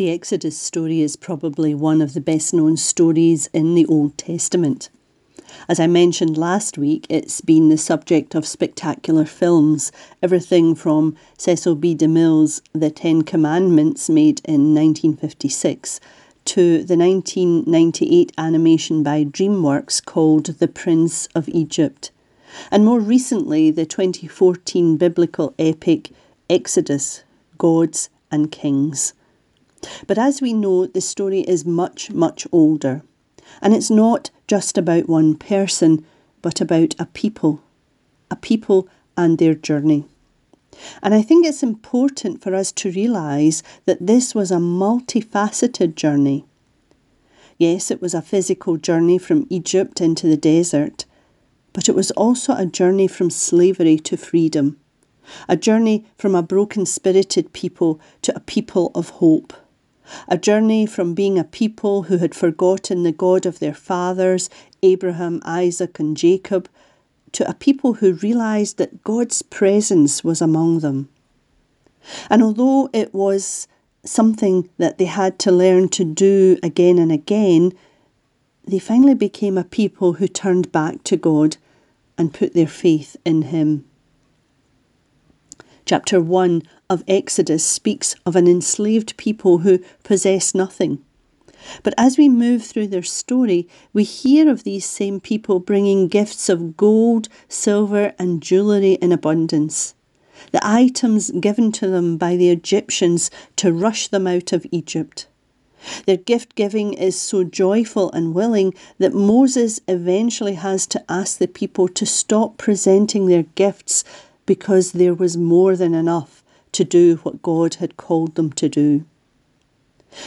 The Exodus story is probably one of the best known stories in the Old Testament. As I mentioned last week, it's been the subject of spectacular films, everything from Cecil B. DeMille's The Ten Commandments, made in 1956, to the 1998 animation by DreamWorks called The Prince of Egypt, and more recently, the 2014 biblical epic Exodus Gods and Kings. But as we know, the story is much, much older. And it's not just about one person, but about a people, a people and their journey. And I think it's important for us to realise that this was a multifaceted journey. Yes, it was a physical journey from Egypt into the desert, but it was also a journey from slavery to freedom, a journey from a broken spirited people to a people of hope a journey from being a people who had forgotten the God of their fathers, Abraham, Isaac, and Jacob, to a people who realised that God's presence was among them. And although it was something that they had to learn to do again and again, they finally became a people who turned back to God and put their faith in Him. Chapter 1 of Exodus speaks of an enslaved people who possess nothing. But as we move through their story, we hear of these same people bringing gifts of gold, silver, and jewellery in abundance. The items given to them by the Egyptians to rush them out of Egypt. Their gift giving is so joyful and willing that Moses eventually has to ask the people to stop presenting their gifts because there was more than enough to do what God had called them to do.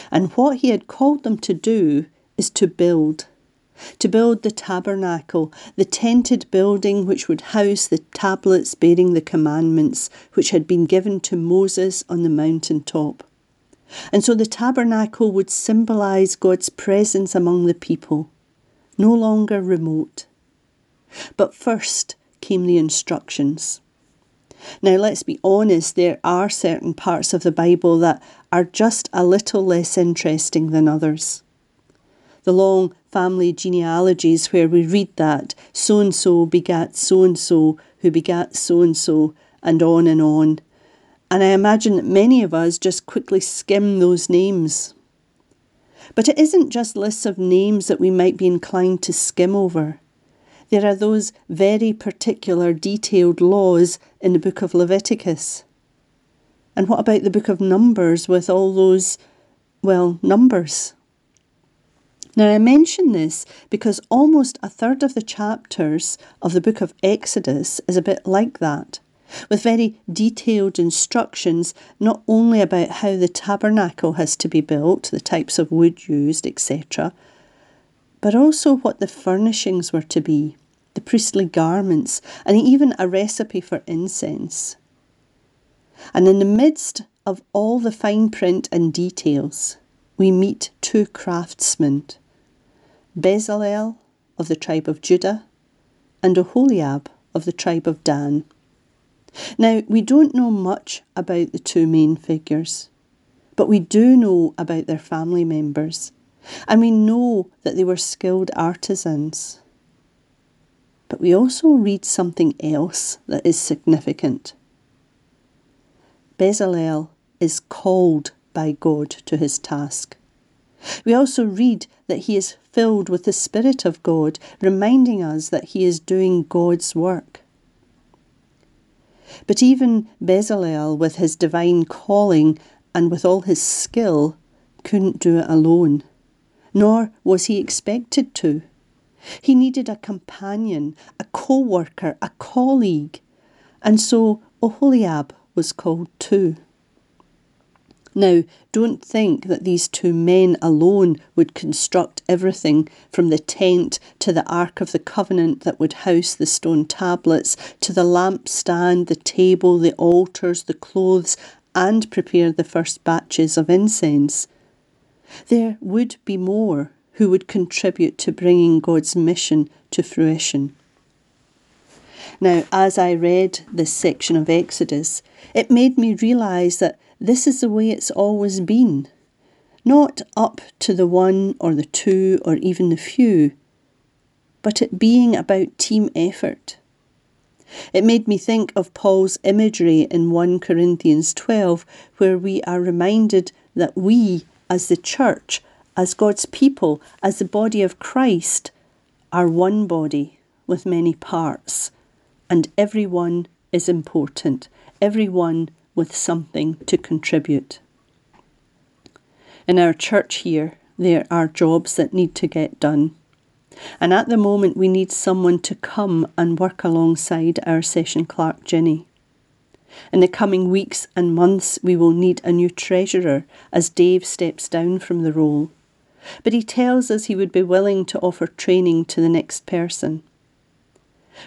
And what He had called them to do is to build. To build the tabernacle, the tented building which would house the tablets bearing the commandments which had been given to Moses on the mountain top. And so the tabernacle would symbolize God's presence among the people, no longer remote. But first came the instructions. Now, let's be honest, there are certain parts of the Bible that are just a little less interesting than others. The long family genealogies where we read that so and so begat so and so, who begat so and so, and on and on. And I imagine that many of us just quickly skim those names. But it isn't just lists of names that we might be inclined to skim over. There are those very particular detailed laws in the book of Leviticus. And what about the book of Numbers with all those, well, numbers? Now, I mention this because almost a third of the chapters of the book of Exodus is a bit like that, with very detailed instructions not only about how the tabernacle has to be built, the types of wood used, etc., but also what the furnishings were to be the priestly garments, and even a recipe for incense. And in the midst of all the fine print and details, we meet two craftsmen Bezalel of the tribe of Judah and Oholiab of the tribe of Dan. Now, we don't know much about the two main figures, but we do know about their family members, and we know that they were skilled artisans. But we also read something else that is significant. Bezalel is called by God to his task. We also read that he is filled with the Spirit of God, reminding us that he is doing God's work. But even Bezalel, with his divine calling and with all his skill, couldn't do it alone, nor was he expected to. He needed a companion, a co worker, a colleague, and so Oholiab was called too. Now, don't think that these two men alone would construct everything from the tent to the Ark of the Covenant that would house the stone tablets, to the lampstand, the table, the altars, the clothes, and prepare the first batches of incense. There would be more who would contribute to bringing God's mission to fruition. Now, as I read this section of Exodus, it made me realise that this is the way it's always been. not up to the one or the two or even the few, but it being about team effort. It made me think of Paul's imagery in 1 Corinthians 12, where we are reminded that we, as the church, as God's people, as the body of Christ, are one body with many parts, and everyone is important, everyone with something to contribute. In our church here, there are jobs that need to get done. And at the moment, we need someone to come and work alongside our session clerk, Jenny. In the coming weeks and months, we will need a new treasurer as Dave steps down from the role. But he tells us he would be willing to offer training to the next person.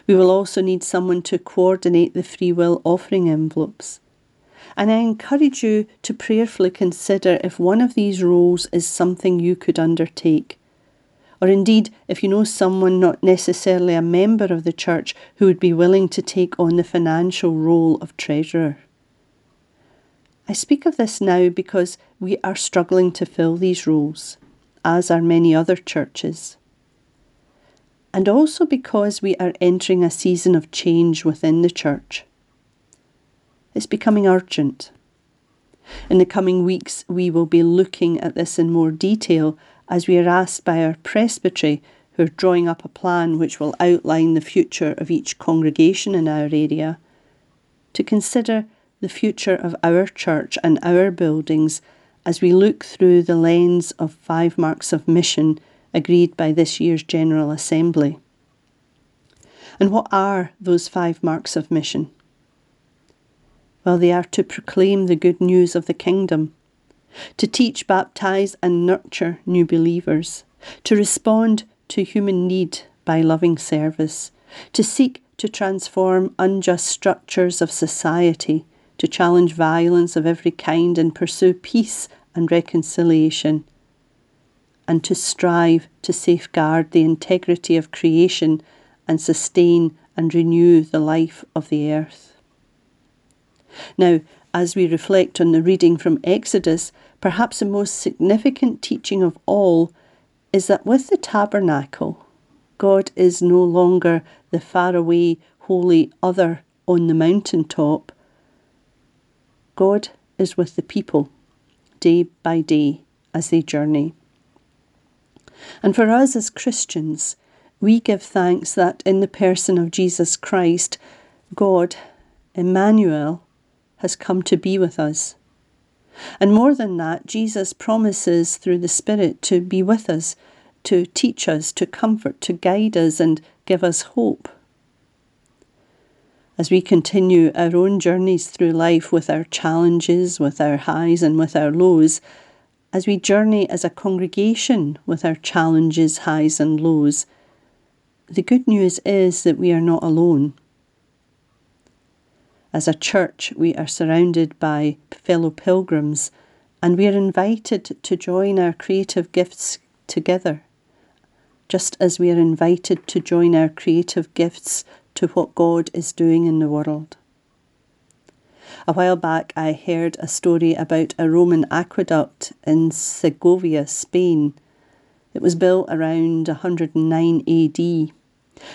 We will also need someone to coordinate the free will offering envelopes. And I encourage you to prayerfully consider if one of these roles is something you could undertake or indeed if you know someone not necessarily a member of the church who would be willing to take on the financial role of treasurer. I speak of this now because we are struggling to fill these roles, as are many other churches. And also because we are entering a season of change within the church. It's becoming urgent. In the coming weeks, we will be looking at this in more detail as we are asked by our presbytery, who are drawing up a plan which will outline the future of each congregation in our area, to consider the future of our church and our buildings as we look through the lens of five marks of mission agreed by this year's General Assembly. And what are those five marks of mission? Well, they are to proclaim the good news of the kingdom to teach, baptize, and nurture new believers, to respond to human need by loving service, to seek to transform unjust structures of society, to challenge violence of every kind and pursue peace and reconciliation, and to strive to safeguard the integrity of creation and sustain and renew the life of the earth. Now, as we reflect on the reading from Exodus, perhaps the most significant teaching of all is that with the tabernacle, God is no longer the faraway, holy other on the mountaintop. God is with the people day by day as they journey. And for us as Christians, we give thanks that in the person of Jesus Christ, God, Emmanuel, has come to be with us. And more than that, Jesus promises through the Spirit to be with us, to teach us, to comfort, to guide us, and give us hope. As we continue our own journeys through life with our challenges, with our highs, and with our lows, as we journey as a congregation with our challenges, highs, and lows, the good news is that we are not alone. As a church, we are surrounded by fellow pilgrims and we are invited to join our creative gifts together, just as we are invited to join our creative gifts to what God is doing in the world. A while back, I heard a story about a Roman aqueduct in Segovia, Spain. It was built around 109 AD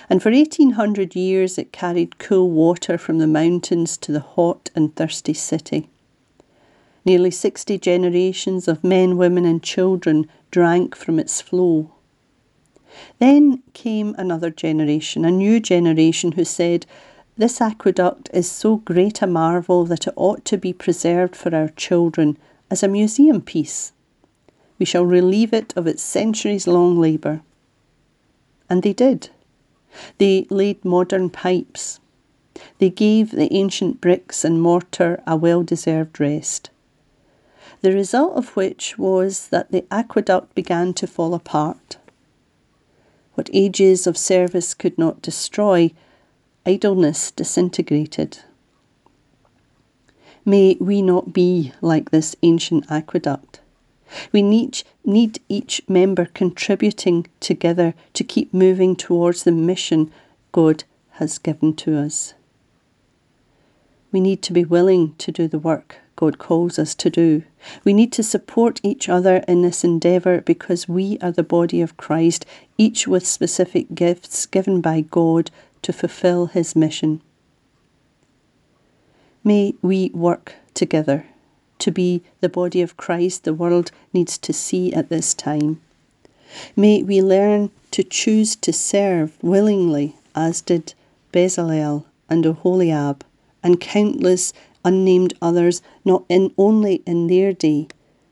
and for 1800 years it carried cool water from the mountains to the hot and thirsty city. Nearly 60 generations of men, women, and children drank from its flow. Then came another generation, a new generation, who said, This aqueduct is so great a marvel that it ought to be preserved for our children as a museum piece. We shall relieve it of its centuries long labour. And they did. They laid modern pipes. They gave the ancient bricks and mortar a well deserved rest. The result of which was that the aqueduct began to fall apart. What ages of service could not destroy, idleness disintegrated. May we not be like this ancient aqueduct. We need, need each member contributing together to keep moving towards the mission God has given to us. We need to be willing to do the work God calls us to do. We need to support each other in this endeavour because we are the body of Christ, each with specific gifts given by God to fulfil his mission. May we work together to be the body of Christ the world needs to see at this time. May we learn to choose to serve willingly, as did Bezalel and Oholiab, and countless unnamed others, not in only in their day,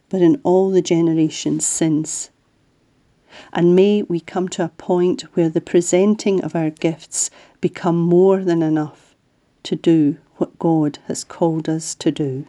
but in all the generations since. And may we come to a point where the presenting of our gifts become more than enough to do what God has called us to do.